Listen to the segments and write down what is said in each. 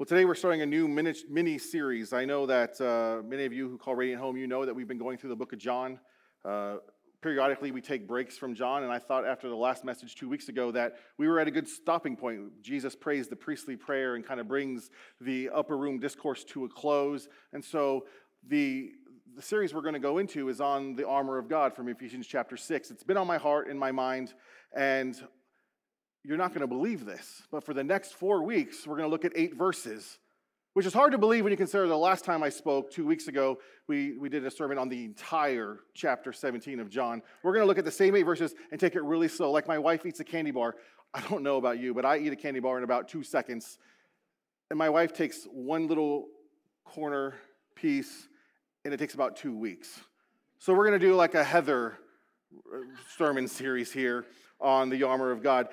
Well, today we're starting a new mini series. I know that uh, many of you who call Radiant Home, you know that we've been going through the book of John. Uh, periodically, we take breaks from John, and I thought after the last message two weeks ago that we were at a good stopping point. Jesus prays the priestly prayer and kind of brings the upper room discourse to a close. And so the the series we're going to go into is on the armor of God from Ephesians chapter 6. It's been on my heart and my mind, and you're not going to believe this, but for the next four weeks, we're going to look at eight verses, which is hard to believe when you consider the last time I spoke, two weeks ago, we, we did a sermon on the entire chapter 17 of John. We're going to look at the same eight verses and take it really slow. Like my wife eats a candy bar. I don't know about you, but I eat a candy bar in about two seconds. And my wife takes one little corner piece, and it takes about two weeks. So we're going to do like a Heather uh, sermon series here on the armor of God.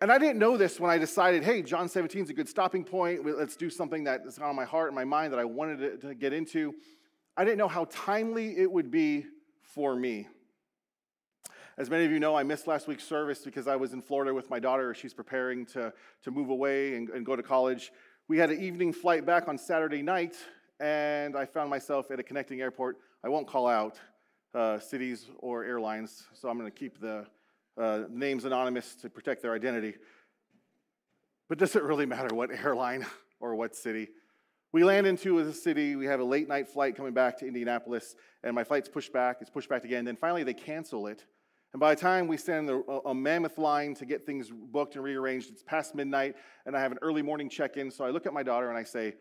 And I didn't know this when I decided, hey, John 17 is a good stopping point. Let's do something that is on my heart and my mind that I wanted to get into. I didn't know how timely it would be for me. As many of you know, I missed last week's service because I was in Florida with my daughter. She's preparing to, to move away and, and go to college. We had an evening flight back on Saturday night, and I found myself at a connecting airport. I won't call out uh, cities or airlines, so I'm going to keep the uh, names anonymous to protect their identity. But does it really matter what airline or what city? We land into a city, we have a late night flight coming back to Indianapolis, and my flight's pushed back, it's pushed back again. Then finally they cancel it. And by the time we stand in a, mammoth line to get things booked and rearranged, it's past midnight, and I have an early morning check in. So I look at my daughter and I say,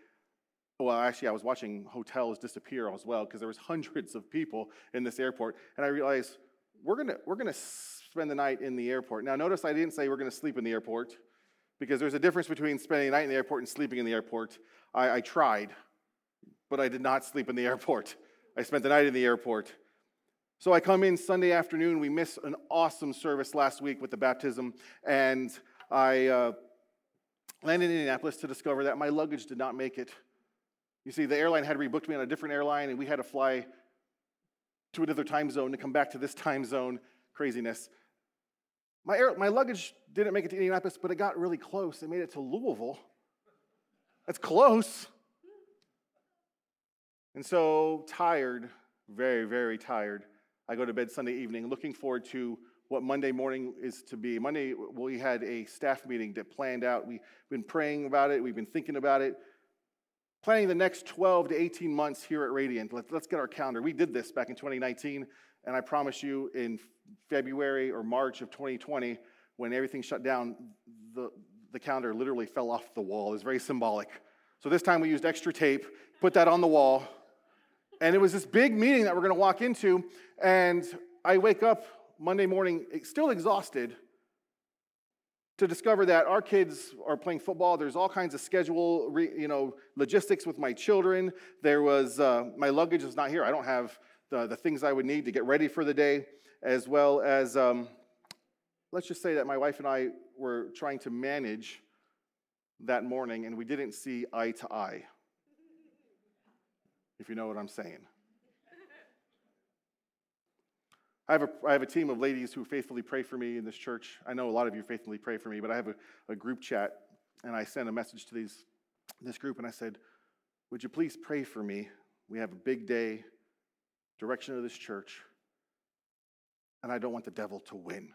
well, actually, I was watching hotels disappear as well because there was hundreds of people in this airport, and I realized we're gonna we're gonna spend the night in the airport. Now, notice I didn't say we're going to sleep in the airport because there's a difference between spending the night in the airport and sleeping in the airport. I, I tried, but I did not sleep in the airport. I spent the night in the airport. So I come in Sunday afternoon. We missed an awesome service last week with the baptism, and I uh, landed in Indianapolis to discover that my luggage did not make it. You see, the airline had rebooked me on a different airline, and we had to fly to another time zone to come back to this time zone. Craziness. My, air, my luggage didn't make it to Indianapolis, but it got really close. It made it to Louisville. That's close. And so tired, very, very tired. I go to bed Sunday evening looking forward to what Monday morning is to be. Monday, we had a staff meeting that planned out. We've been praying about it, we've been thinking about it, planning the next 12 to 18 months here at Radiant. Let's, let's get our calendar. We did this back in 2019, and I promise you, in February or March of 2020, when everything shut down, the, the calendar literally fell off the wall. It was very symbolic. So this time we used extra tape, put that on the wall, and it was this big meeting that we're going to walk into. And I wake up Monday morning, still exhausted, to discover that our kids are playing football. There's all kinds of schedule, you know, logistics with my children. There was uh, my luggage is not here. I don't have the, the things I would need to get ready for the day as well as, um, let's just say that my wife and I were trying to manage that morning and we didn't see eye to eye, if you know what I'm saying. I have, a, I have a team of ladies who faithfully pray for me in this church. I know a lot of you faithfully pray for me, but I have a, a group chat, and I sent a message to these, this group, and I said, Would you please pray for me? We have a big day, direction of this church and I don't want the devil to win.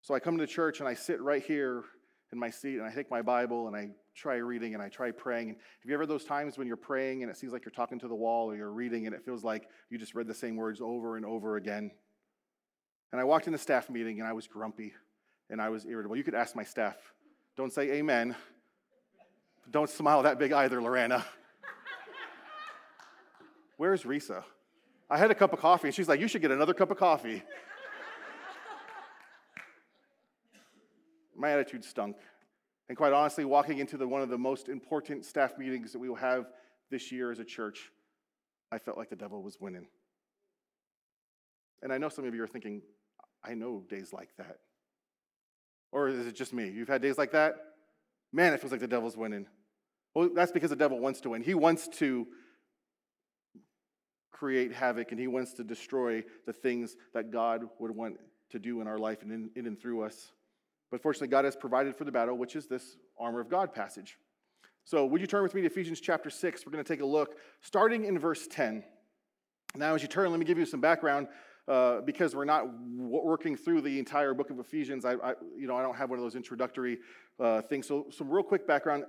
So I come to church and I sit right here in my seat and I take my Bible and I try reading and I try praying. And have you ever those times when you're praying and it seems like you're talking to the wall or you're reading and it feels like you just read the same words over and over again? And I walked in the staff meeting and I was grumpy and I was irritable. You could ask my staff. Don't say amen. Don't smile that big either, Lorena. Where's Risa? I had a cup of coffee, and she's like, You should get another cup of coffee. My attitude stunk. And quite honestly, walking into the, one of the most important staff meetings that we will have this year as a church, I felt like the devil was winning. And I know some of you are thinking, I know days like that. Or is it just me? You've had days like that? Man, it feels like the devil's winning. Well, that's because the devil wants to win. He wants to create havoc and he wants to destroy the things that God would want to do in our life and in, in and through us. But fortunately, God has provided for the battle, which is this armor of God passage. So, would you turn with me to Ephesians chapter 6? We're going to take a look, starting in verse 10. Now, as you turn, let me give you some background. Uh, because we're not working through the entire book of Ephesians, I, I, you know, I don't have one of those introductory uh, things. So, some real quick background.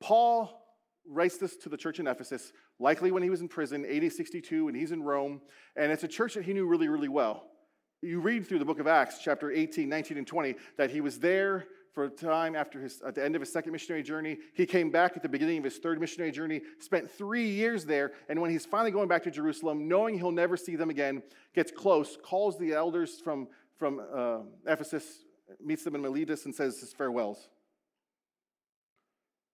Paul writes this to the church in Ephesus, likely when he was in prison, AD 62, and he's in Rome. And it's a church that he knew really, really well. You read through the book of Acts, chapter 18, 19, and 20, that he was there for a time after his, at the end of his second missionary journey. He came back at the beginning of his third missionary journey, spent three years there, and when he's finally going back to Jerusalem, knowing he'll never see them again, gets close, calls the elders from, from uh, Ephesus, meets them in Miletus, and says his farewells.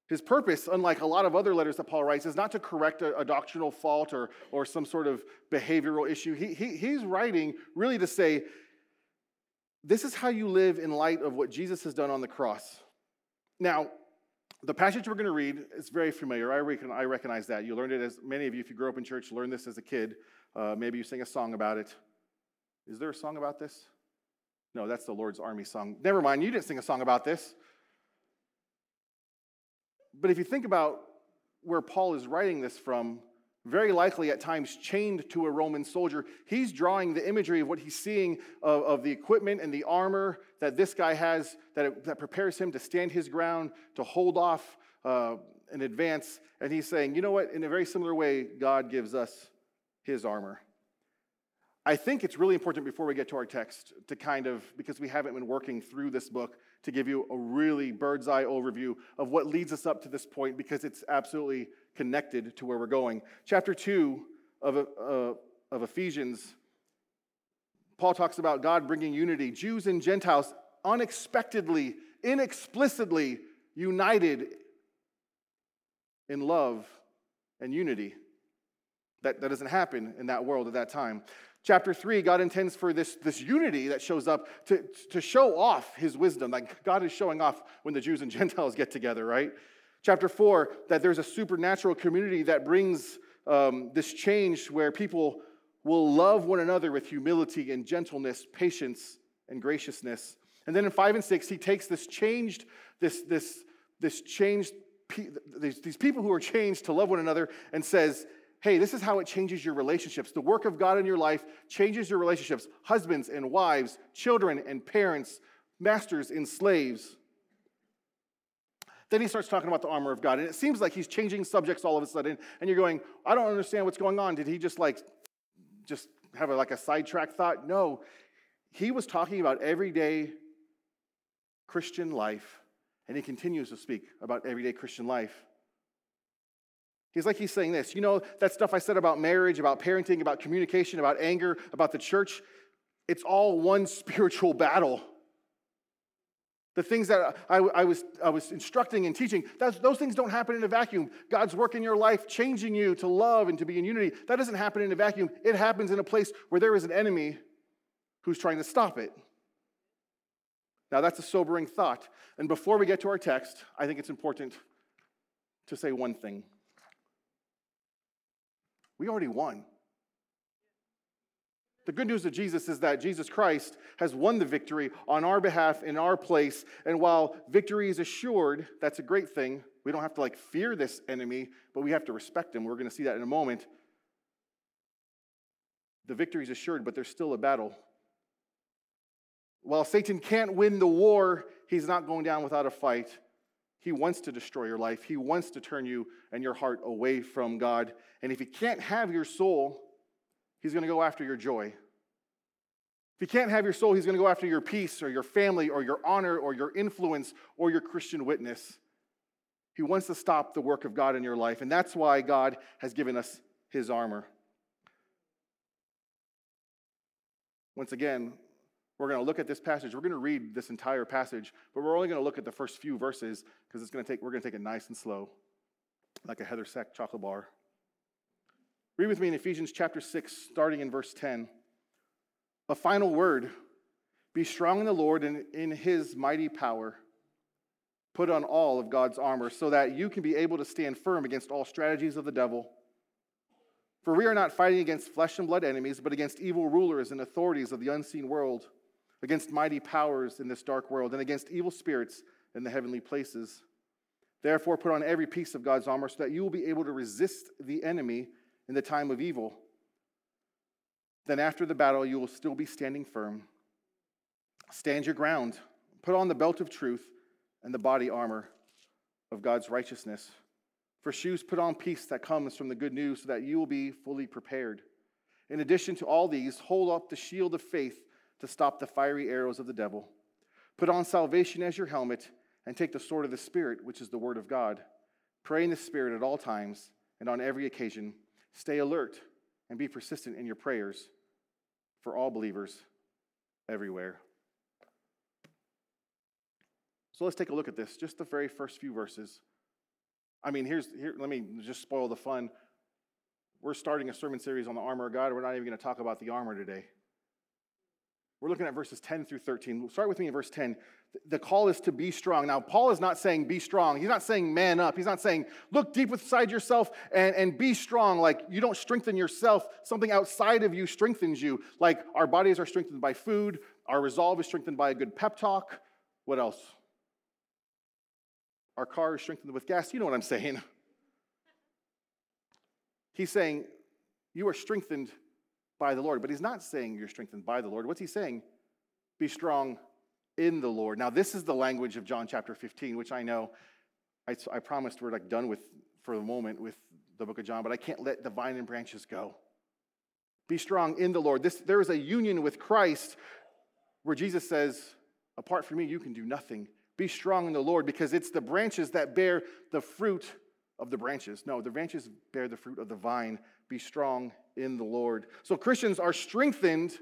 His purpose, unlike a lot of other letters that Paul writes, is not to correct a, a doctrinal fault or, or some sort of behavioral issue. He, he, he's writing really to say, this is how you live in light of what Jesus has done on the cross. Now, the passage we're going to read is very familiar. I, I recognize that. You learned it as many of you, if you grew up in church, learned this as a kid. Uh, maybe you sing a song about it. Is there a song about this? No, that's the Lord's Army song. Never mind, you didn't sing a song about this. But if you think about where Paul is writing this from, very likely at times chained to a Roman soldier, he's drawing the imagery of what he's seeing of, of the equipment and the armor that this guy has that, that prepares him to stand his ground, to hold off uh, in advance. And he's saying, you know what? In a very similar way, God gives us his armor. I think it's really important before we get to our text to kind of, because we haven't been working through this book, to give you a really bird's eye overview of what leads us up to this point because it's absolutely connected to where we're going. Chapter 2 of, uh, of Ephesians, Paul talks about God bringing unity, Jews and Gentiles unexpectedly, inexplicitly united in love and unity. That, that doesn't happen in that world at that time. Chapter 3, God intends for this, this unity that shows up to, to show off his wisdom. Like God is showing off when the Jews and Gentiles get together, right? Chapter 4, that there's a supernatural community that brings um, this change where people will love one another with humility and gentleness, patience, and graciousness. And then in 5 and 6, he takes this changed, this, this, this changed, these, these people who are changed to love one another and says, hey, this is how it changes your relationships. The work of God in your life changes your relationships husbands and wives, children and parents, masters and slaves. Then he starts talking about the armor of God, and it seems like he's changing subjects all of a sudden, and you're going, I don't understand what's going on. Did he just like, just have a, like a sidetrack thought? No, he was talking about everyday Christian life, and he continues to speak about everyday Christian life. He's like he's saying this. You know, that stuff I said about marriage, about parenting, about communication, about anger, about the church, it's all one spiritual battle. The things that I, I, was, I was instructing and teaching, those things don't happen in a vacuum. God's work in your life, changing you to love and to be in unity, that doesn't happen in a vacuum. It happens in a place where there is an enemy who's trying to stop it. Now, that's a sobering thought. And before we get to our text, I think it's important to say one thing. We already won. The good news of Jesus is that Jesus Christ has won the victory on our behalf in our place. And while victory is assured, that's a great thing. We don't have to like fear this enemy, but we have to respect him. We're going to see that in a moment. The victory is assured, but there's still a battle. While Satan can't win the war, he's not going down without a fight. He wants to destroy your life. He wants to turn you and your heart away from God. And if he can't have your soul, he's going to go after your joy. If he can't have your soul, he's going to go after your peace or your family or your honor or your influence or your Christian witness. He wants to stop the work of God in your life. And that's why God has given us his armor. Once again, we're going to look at this passage. We're going to read this entire passage, but we're only going to look at the first few verses because it's going to take we're going to take it nice and slow, like a Heather Sack chocolate bar. Read with me in Ephesians chapter 6, starting in verse 10. A final word Be strong in the Lord and in his mighty power. Put on all of God's armor so that you can be able to stand firm against all strategies of the devil. For we are not fighting against flesh and blood enemies, but against evil rulers and authorities of the unseen world against mighty powers in this dark world, and against evil spirits in the heavenly places. Therefore, put on every piece of God's armor so that you will be able to resist the enemy in the time of evil. Then, after the battle, you will still be standing firm. Stand your ground. Put on the belt of truth and the body armor of God's righteousness. For shoes, put on peace that comes from the good news so that you will be fully prepared. In addition to all these, hold up the shield of faith to stop the fiery arrows of the devil. Put on salvation as your helmet and take the sword of the Spirit, which is the word of God. Pray in the Spirit at all times and on every occasion. Stay alert and be persistent in your prayers for all believers everywhere. So let's take a look at this, just the very first few verses. I mean, here's here, let me just spoil the fun. We're starting a sermon series on the armor of God. We're not even going to talk about the armor today. We're looking at verses 10 through 13. Start with me in verse 10. The call is to be strong. Now, Paul is not saying be strong. He's not saying man up. He's not saying look deep inside yourself and, and be strong. Like you don't strengthen yourself, something outside of you strengthens you. Like our bodies are strengthened by food, our resolve is strengthened by a good pep talk. What else? Our car is strengthened with gas. You know what I'm saying. He's saying you are strengthened by the Lord. But he's not saying you're strengthened by the Lord. What's he saying? Be strong in the Lord. Now, this is the language of John chapter 15, which I know I, I promised we're like done with for the moment with the book of John, but I can't let the vine and branches go. Be strong in the Lord. This, there is a union with Christ where Jesus says, Apart from me, you can do nothing. Be strong in the Lord because it's the branches that bear the fruit of the branches. No, the branches bear the fruit of the vine. Be strong in the Lord. So Christians are strengthened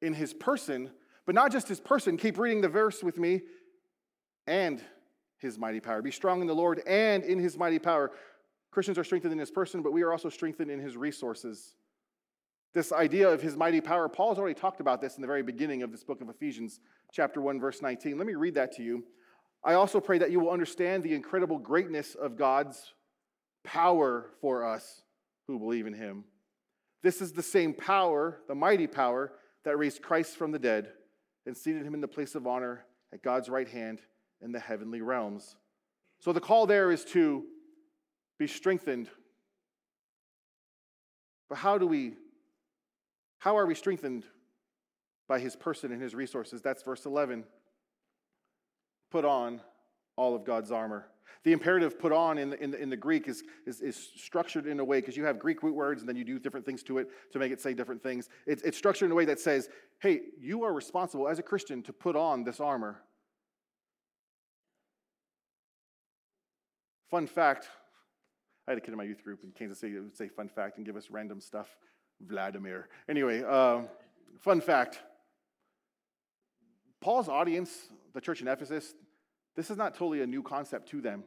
in his person, but not just his person. Keep reading the verse with me. And his mighty power. Be strong in the Lord and in his mighty power. Christians are strengthened in his person, but we are also strengthened in his resources. This idea of his mighty power, Paul's already talked about this in the very beginning of this book of Ephesians, chapter 1, verse 19. Let me read that to you. I also pray that you will understand the incredible greatness of God's power for us who believe in him. This is the same power, the mighty power, that raised Christ from the dead and seated him in the place of honor at God's right hand in the heavenly realms. So the call there is to be strengthened. But how do we, how are we strengthened by his person and his resources? That's verse 11. Put on all of God's armor. The imperative put on in the, in the, in the Greek is, is, is, structured in a way, because you have Greek root words and then you do different things to it to make it say different things. It's, it's structured in a way that says, hey, you are responsible as a Christian to put on this armor. Fun fact I had a kid in my youth group in Kansas City that would say fun fact and give us random stuff. Vladimir. Anyway, uh, fun fact Paul's audience, the church in Ephesus, this is not totally a new concept to them.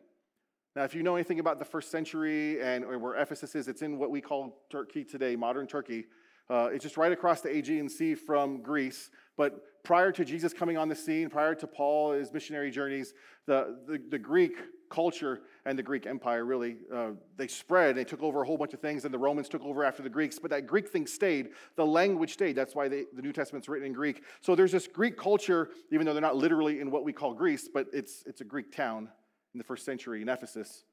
Now, if you know anything about the first century and where Ephesus is, it's in what we call Turkey today, modern Turkey. Uh, it's just right across the Aegean Sea from Greece. But prior to Jesus coming on the scene, prior to Paul, his missionary journeys, the, the, the Greek culture and the Greek Empire really, uh, they spread. They took over a whole bunch of things, and the Romans took over after the Greeks. But that Greek thing stayed. The language stayed. That's why they, the New Testament's written in Greek. So there's this Greek culture, even though they're not literally in what we call Greece, but it's, it's a Greek town in the first century in Ephesus.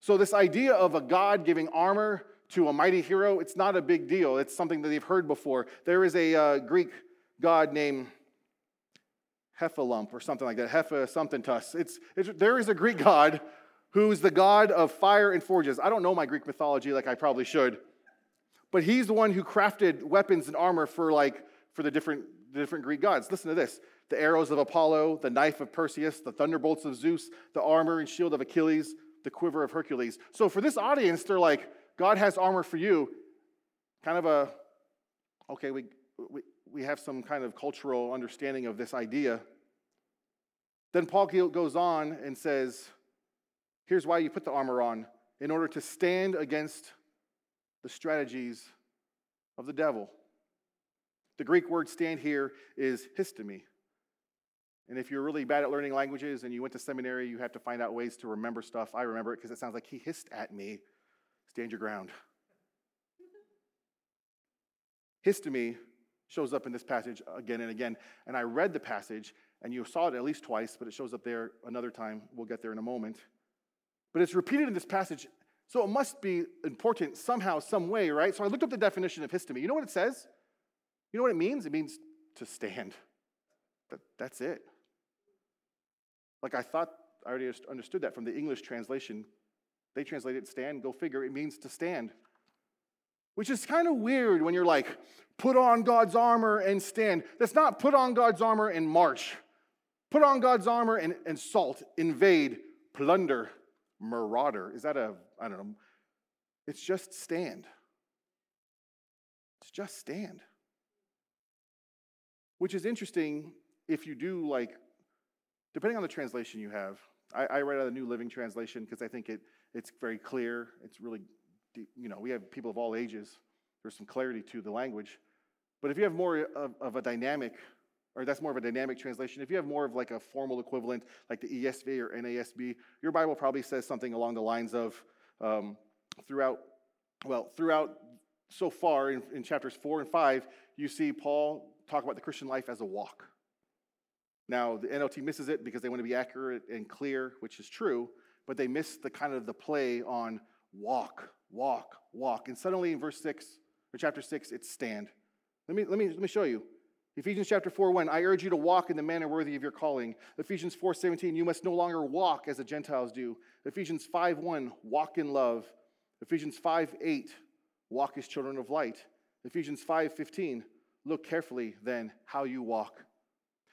So this idea of a God giving armor to a mighty hero, it's not a big deal. It's something that they've heard before. There is a uh, Greek god named Hephalump or something like that, Hepha something tuss. It's, it's, there is a Greek god who's the god of fire and forges. I don't know my Greek mythology like I probably should, but he's the one who crafted weapons and armor for like for the different, the different Greek gods. Listen to this: the arrows of Apollo, the knife of Perseus, the thunderbolts of Zeus, the armor and shield of Achilles, the quiver of Hercules. So for this audience, they're like, God has armor for you. Kind of a okay, we, we we have some kind of cultural understanding of this idea. Then Paul goes on and says, Here's why you put the armor on in order to stand against the strategies of the devil. The Greek word stand here is histemi. And if you're really bad at learning languages and you went to seminary, you have to find out ways to remember stuff. I remember it because it sounds like he hissed at me. Stand your ground. Histemi shows up in this passage again and again. And I read the passage, and you saw it at least twice, but it shows up there another time. We'll get there in a moment. But it's repeated in this passage, so it must be important somehow, some way, right? So I looked up the definition of histemi. You know what it says? You know what it means? It means to stand. That, that's it. Like I thought, I already understood that from the English translation. They translate it stand, go figure. It means to stand. Which is kind of weird when you're like, put on God's armor and stand. That's not put on God's armor and march. Put on God's armor and, and salt, invade, plunder, marauder. Is that a, I don't know. It's just stand. It's just stand. Which is interesting if you do like, depending on the translation you have. I, I read out the New Living Translation because I think it, it's very clear. It's really, you know, we have people of all ages. There's some clarity to the language. But if you have more of, of a dynamic or that's more of a dynamic translation. If you have more of like a formal equivalent, like the ESV or NASB, your Bible probably says something along the lines of um, throughout, well, throughout so far in, in chapters four and five, you see Paul talk about the Christian life as a walk. Now, the NLT misses it because they want to be accurate and clear, which is true, but they miss the kind of the play on walk, walk, walk. And suddenly in verse 6, or chapter 6, it's stand. Let me, let me, let me show you. Ephesians chapter 4, 1, I urge you to walk in the manner worthy of your calling. Ephesians 4, 17, you must no longer walk as the Gentiles do. Ephesians 5, 1, walk in love. Ephesians 5, 8, walk as children of light. Ephesians 5, 15, look carefully then how you walk.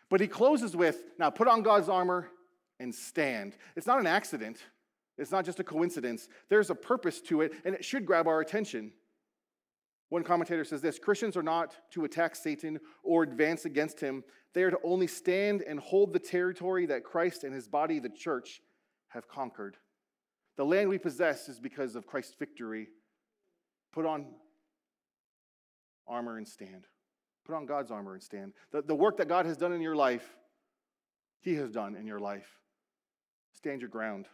But he closes with, now put on God's armor and stand. It's not an accident. It's not just a coincidence. There's a purpose to it, and it should grab our attention. One commentator says this Christians are not to attack Satan or advance against him. They are to only stand and hold the territory that Christ and his body, the church, have conquered. The land we possess is because of Christ's victory. Put on armor and stand. Put on God's armor and stand. The, the work that God has done in your life, He has done in your life. Stand your ground.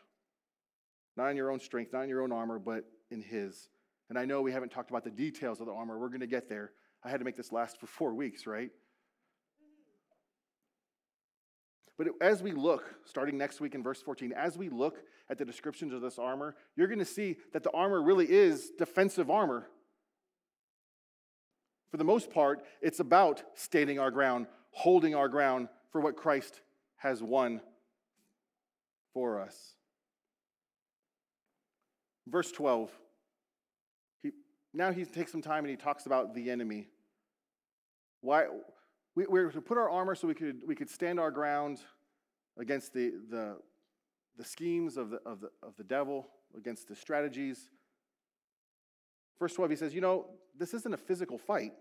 Not in your own strength, not in your own armor, but in His. And I know we haven't talked about the details of the armor. We're going to get there. I had to make this last for four weeks, right? But as we look, starting next week in verse 14, as we look at the descriptions of this armor, you're going to see that the armor really is defensive armor. For the most part, it's about standing our ground, holding our ground for what Christ has won for us. Verse 12 He, now he takes some time and he talks about the enemy. Why we, we're to put our armor so we could we could stand our ground against the the, the schemes of the, of, the, of the devil, against the strategies. Verse 12, he says, You know, this isn't a physical fight.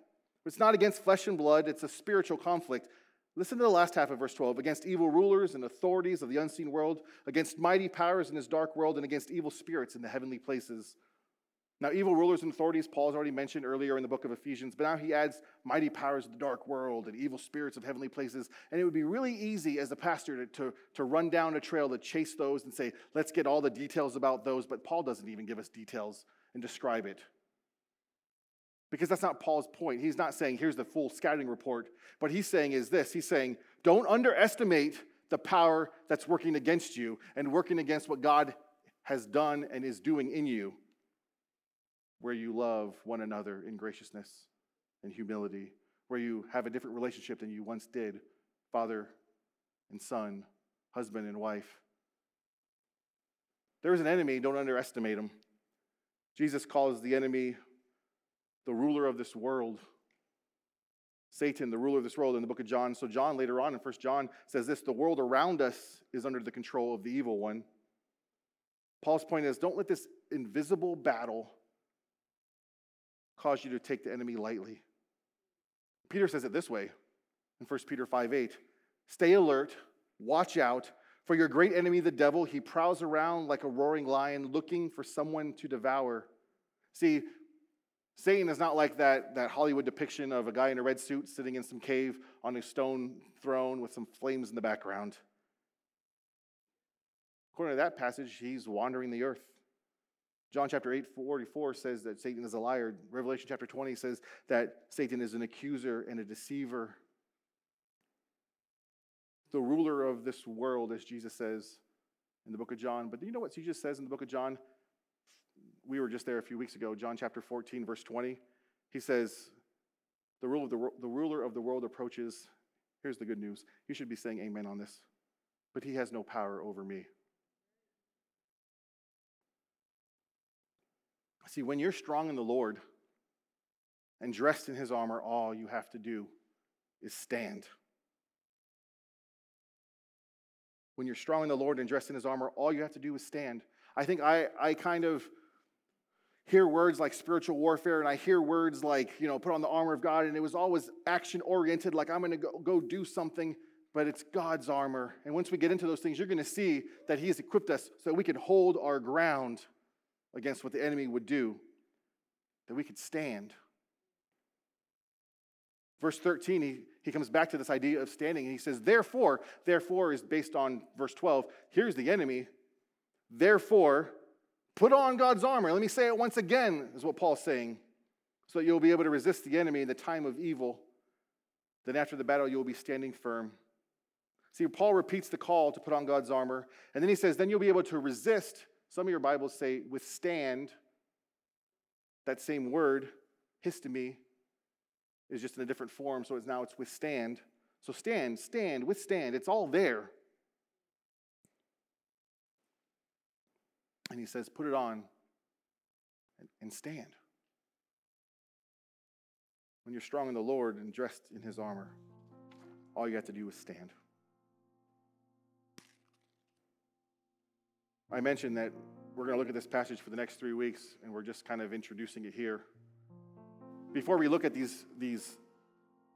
It's not against flesh and blood, it's a spiritual conflict. Listen to the last half of verse 12 against evil rulers and authorities of the unseen world, against mighty powers in this dark world, and against evil spirits in the heavenly places. Now, evil rulers and authorities, Paul's already mentioned earlier in the book of Ephesians, but now he adds mighty powers of the dark world and evil spirits of heavenly places. And it would be really easy as a pastor to, to, to run down a trail to chase those and say, let's get all the details about those. But Paul doesn't even give us details and describe it. Because that's not Paul's point. He's not saying, here's the full scouting report. What he's saying is this he's saying, don't underestimate the power that's working against you and working against what God has done and is doing in you where you love one another in graciousness and humility, where you have a different relationship than you once did, father and son, husband and wife. There is an enemy, don't underestimate him. Jesus calls the enemy the ruler of this world. Satan, the ruler of this world, in the book of John. So, John, later on in First John, says this the world around us is under the control of the evil one. Paul's point is don't let this invisible battle cause you to take the enemy lightly. Peter says it this way in 1 Peter 5 8 Stay alert, watch out, for your great enemy, the devil, he prowls around like a roaring lion looking for someone to devour. See, Satan is not like that, that Hollywood depiction of a guy in a red suit sitting in some cave on a stone throne with some flames in the background. According to that passage, he's wandering the earth. John chapter 8, 44 says that Satan is a liar. Revelation chapter 20 says that Satan is an accuser and a deceiver. the ruler of this world, as Jesus says in the book of John. But do you know what Jesus says in the book of John? We were just there a few weeks ago, John chapter 14, verse 20. He says, the, rule of the, the ruler of the world approaches. Here's the good news. You should be saying amen on this. But he has no power over me. See, when you're strong in the Lord and dressed in his armor, all you have to do is stand. When you're strong in the Lord and dressed in his armor, all you have to do is stand. I think I, I kind of hear words like spiritual warfare and I hear words like, you know, put on the armor of God, and it was always action oriented, like I'm going to go, do something, but it's God's armor. And once we get into those things, you're going to see that He has equipped us so that we can hold our ground against what the enemy would do, that we could stand. Verse 13, he, he comes back to this idea of standing, and he says, Therefore, therefore is based on verse 12. Here's the enemy. Therefore, put on God's armor. Let me say it once again, is what Paul's saying, so that you'll be able to resist the enemy in the time of evil. Then after the battle, you'll be standing firm. See, Paul repeats the call to put on God's armor, and then he says, Then you'll be able to resist some of your Bibles say withstand. That same word, histemi, is just in a different form, so it's now it's withstand. So stand, stand, withstand. It's all there. And he says, put it on and stand. When you're strong in the Lord and dressed in his armor, all you have to do is stand. I mentioned that we're going to look at this passage for the next three weeks, and we're just kind of introducing it here. Before we look at these, these,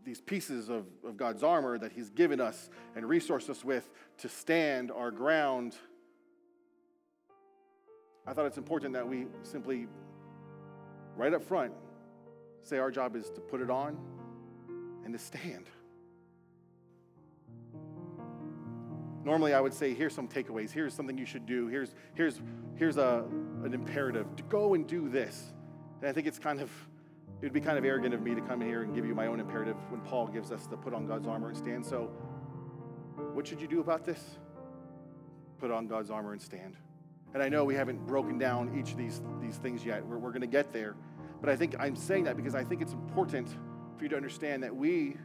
these pieces of, of God's armor that He's given us and resourced us with to stand our ground, I thought it's important that we simply, right up front, say our job is to put it on and to stand. Normally, I would say, here's some takeaways. Here's something you should do. Here's, here's, here's a, an imperative to go and do this. And I think it's kind of, it would be kind of arrogant of me to come here and give you my own imperative when Paul gives us the put on God's armor and stand. So, what should you do about this? Put on God's armor and stand. And I know we haven't broken down each of these, these things yet. We're, we're going to get there. But I think I'm saying that because I think it's important for you to understand that we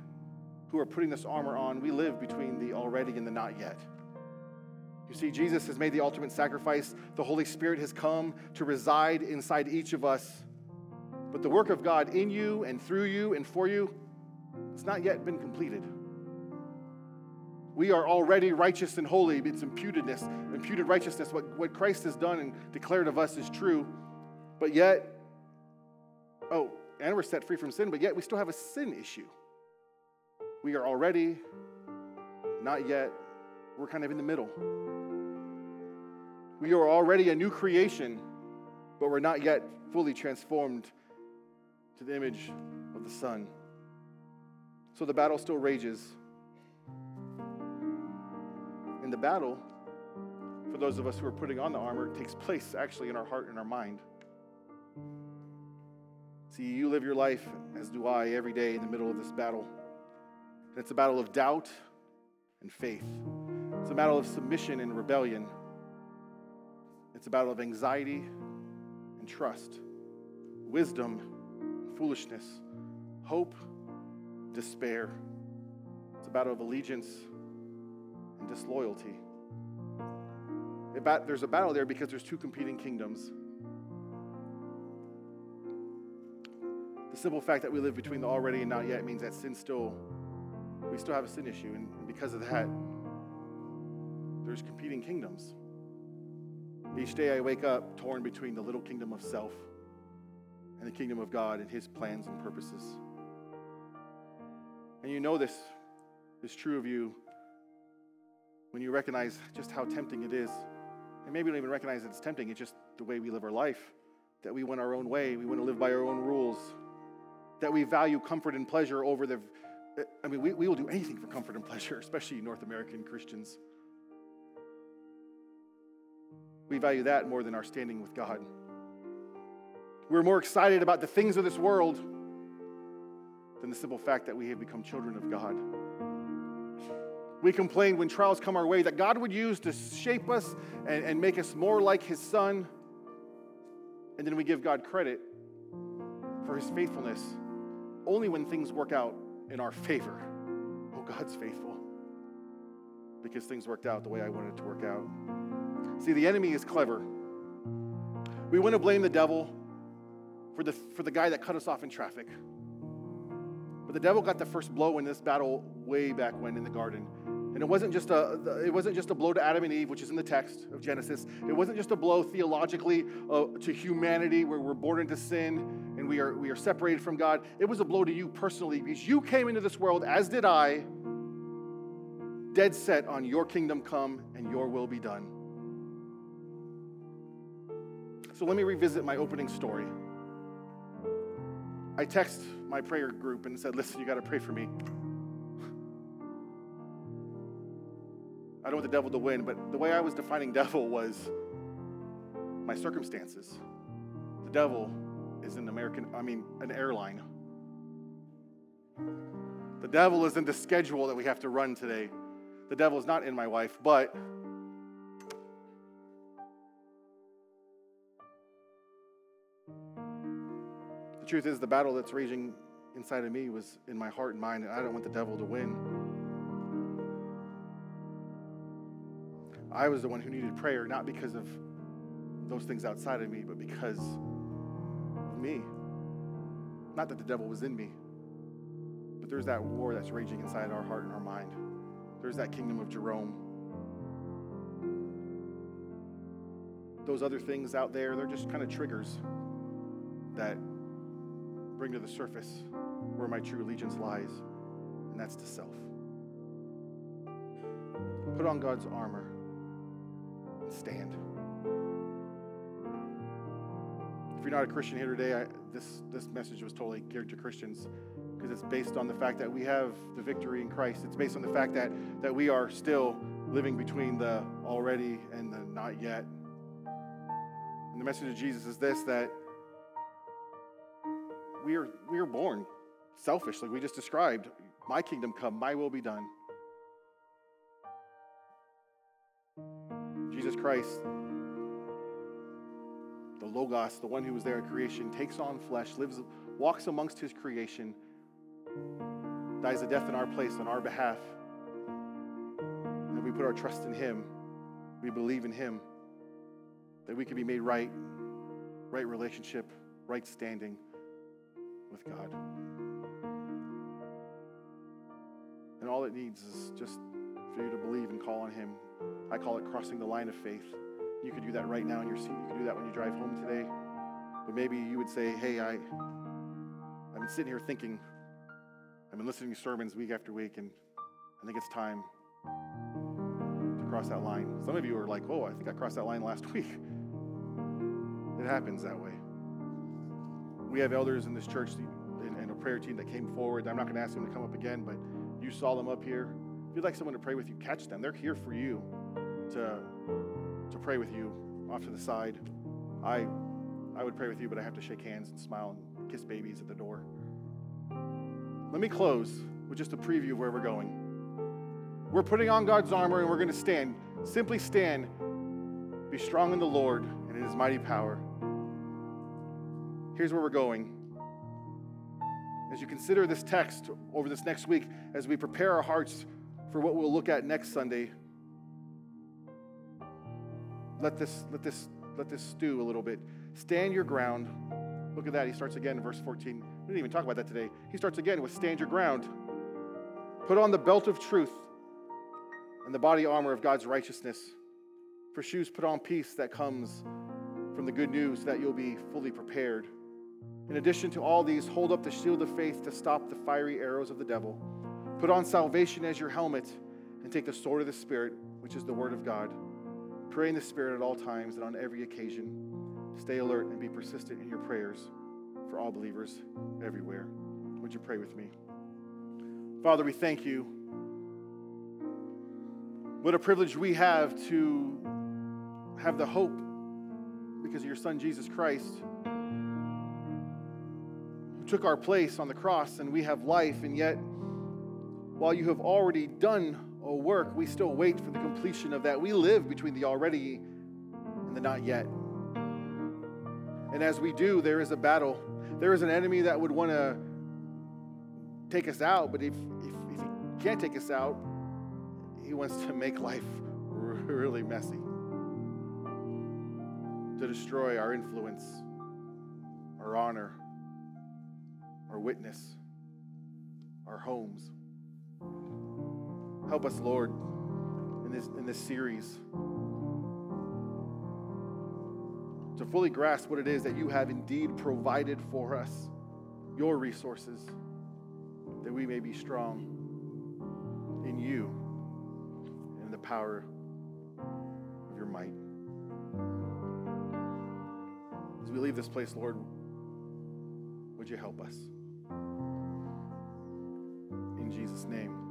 who are putting this armor on, we live between the already and the not yet. You see, Jesus has made the ultimate sacrifice. The Holy Spirit has come to reside inside each of us. But the work of God in you and through you and for you, it's not yet been completed. We are already righteous and holy. It's imputedness, imputed righteousness. What, what Christ has done and declared of us is true. But yet, oh, and we're set free from sin, but yet we still have a sin issue. We are already, not yet. We're kind of in the middle. We are already a new creation, but we're not yet fully transformed to the image of the Son. So the battle still rages. And the battle, for those of us who are putting on the armor, takes place actually in our heart and our mind. See, you live your life, as do I, every day in the middle of this battle. It's a battle of doubt and faith. It's a battle of submission and rebellion. It's a battle of anxiety and trust, wisdom, foolishness, hope, despair. It's a battle of allegiance and disloyalty. There's a battle there because there's two competing kingdoms. The simple fact that we live between the already and not yet means that sin still we still have a sin issue. And because of that, there's competing kingdoms. Each day I wake up torn between the little kingdom of self and the kingdom of God and his plans and purposes. And you know this is true of you when you recognize just how tempting it is. And maybe you don't even recognize that it's tempting, it's just the way we live our life. That we want our own way, we want to live by our own rules, that we value comfort and pleasure over the I mean, we, we will do anything for comfort and pleasure, especially North American Christians. We value that more than our standing with God. We're more excited about the things of this world than the simple fact that we have become children of God. We complain when trials come our way that God would use to shape us and, and make us more like His Son. And then we give God credit for His faithfulness only when things work out in our favor. Oh, God's faithful because things worked out the way I wanted it to work out. See, the enemy is clever. We want to blame the devil for the, for the guy that cut us off in traffic. But the devil got the first blow in this battle way back when in the garden. And it wasn't just a it wasn't just a blow to Adam and Eve, which is in the text of Genesis. It wasn't just a blow theologically uh, to humanity, where we're born into sin and we are we are separated from God. It was a blow to you personally because you came into this world, as did I, dead set on your kingdom come and your will be done. So let me revisit my opening story. I text my prayer group and said, Listen, you got to pray for me. I don't want the devil to win, but the way I was defining devil was my circumstances. The devil is an American, I mean, an airline. The devil is in the schedule that we have to run today. The devil is not in my wife, but the truth is, the battle that's raging inside of me was in my heart and mind, and I don't want the devil to win. I was the one who needed prayer, not because of those things outside of me, but because of me. Not that the devil was in me, but there's that war that's raging inside our heart and our mind. There's that kingdom of Jerome. Those other things out there, they're just kind of triggers that bring to the surface where my true allegiance lies, and that's to self. Put on God's armor stand. If you're not a Christian here today, I, this, this message was totally geared to Christians because it's based on the fact that we have the victory in Christ. It's based on the fact that, that we are still living between the already and the not yet. And the message of Jesus is this that we are, we are born selfish, like we just described. My kingdom come, my will be done. Jesus Christ, the Logos, the one who was there at creation, takes on flesh, lives, walks amongst his creation, dies a death in our place on our behalf. And we put our trust in him. We believe in him. That we can be made right, right relationship, right standing with God. And all it needs is just for you to believe and call on him. I call it crossing the line of faith. You could do that right now in your seat. You could do that when you drive home today. But maybe you would say, hey, I, I've been sitting here thinking, I've been listening to sermons week after week, and I think it's time to cross that line. Some of you are like, oh, I think I crossed that line last week. It happens that way. We have elders in this church and a prayer team that came forward. I'm not going to ask them to come up again, but you saw them up here. If you'd like someone to pray with you, catch them. They're here for you to, to pray with you off to the side. I, I would pray with you, but I have to shake hands and smile and kiss babies at the door. Let me close with just a preview of where we're going. We're putting on God's armor and we're going to stand. Simply stand. Be strong in the Lord and in his mighty power. Here's where we're going. As you consider this text over this next week, as we prepare our hearts for what we'll look at next Sunday. Let this, let this, let this stew a little bit. Stand your ground. Look at that. He starts again in verse 14. We didn't even talk about that today. He starts again with stand your ground. Put on the belt of truth and the body armor of God's righteousness. For shoes, put on peace that comes from the good news that you'll be fully prepared. In addition to all these, hold up the shield of faith to stop the fiery arrows of the devil. Put on salvation as your helmet and take the sword of the Spirit, which is the Word of God. Pray in the Spirit at all times and on every occasion. Stay alert and be persistent in your prayers for all believers everywhere. Would you pray with me? Father, we thank you. What a privilege we have to have the hope because of your Son, Jesus Christ, who took our place on the cross, and we have life, and yet while you have already done a work, we still wait for the completion of that. We live between the already and the not yet. And as we do, there is a battle. There is an enemy that would want to take us out, but if, if, if he can't take us out, he wants to make life really messy, to destroy our influence, our honor, our witness, our homes. Help us, Lord, in this, in this series to fully grasp what it is that you have indeed provided for us, your resources, that we may be strong in you and in the power of your might. As we leave this place, Lord, would you help us? In Jesus' name.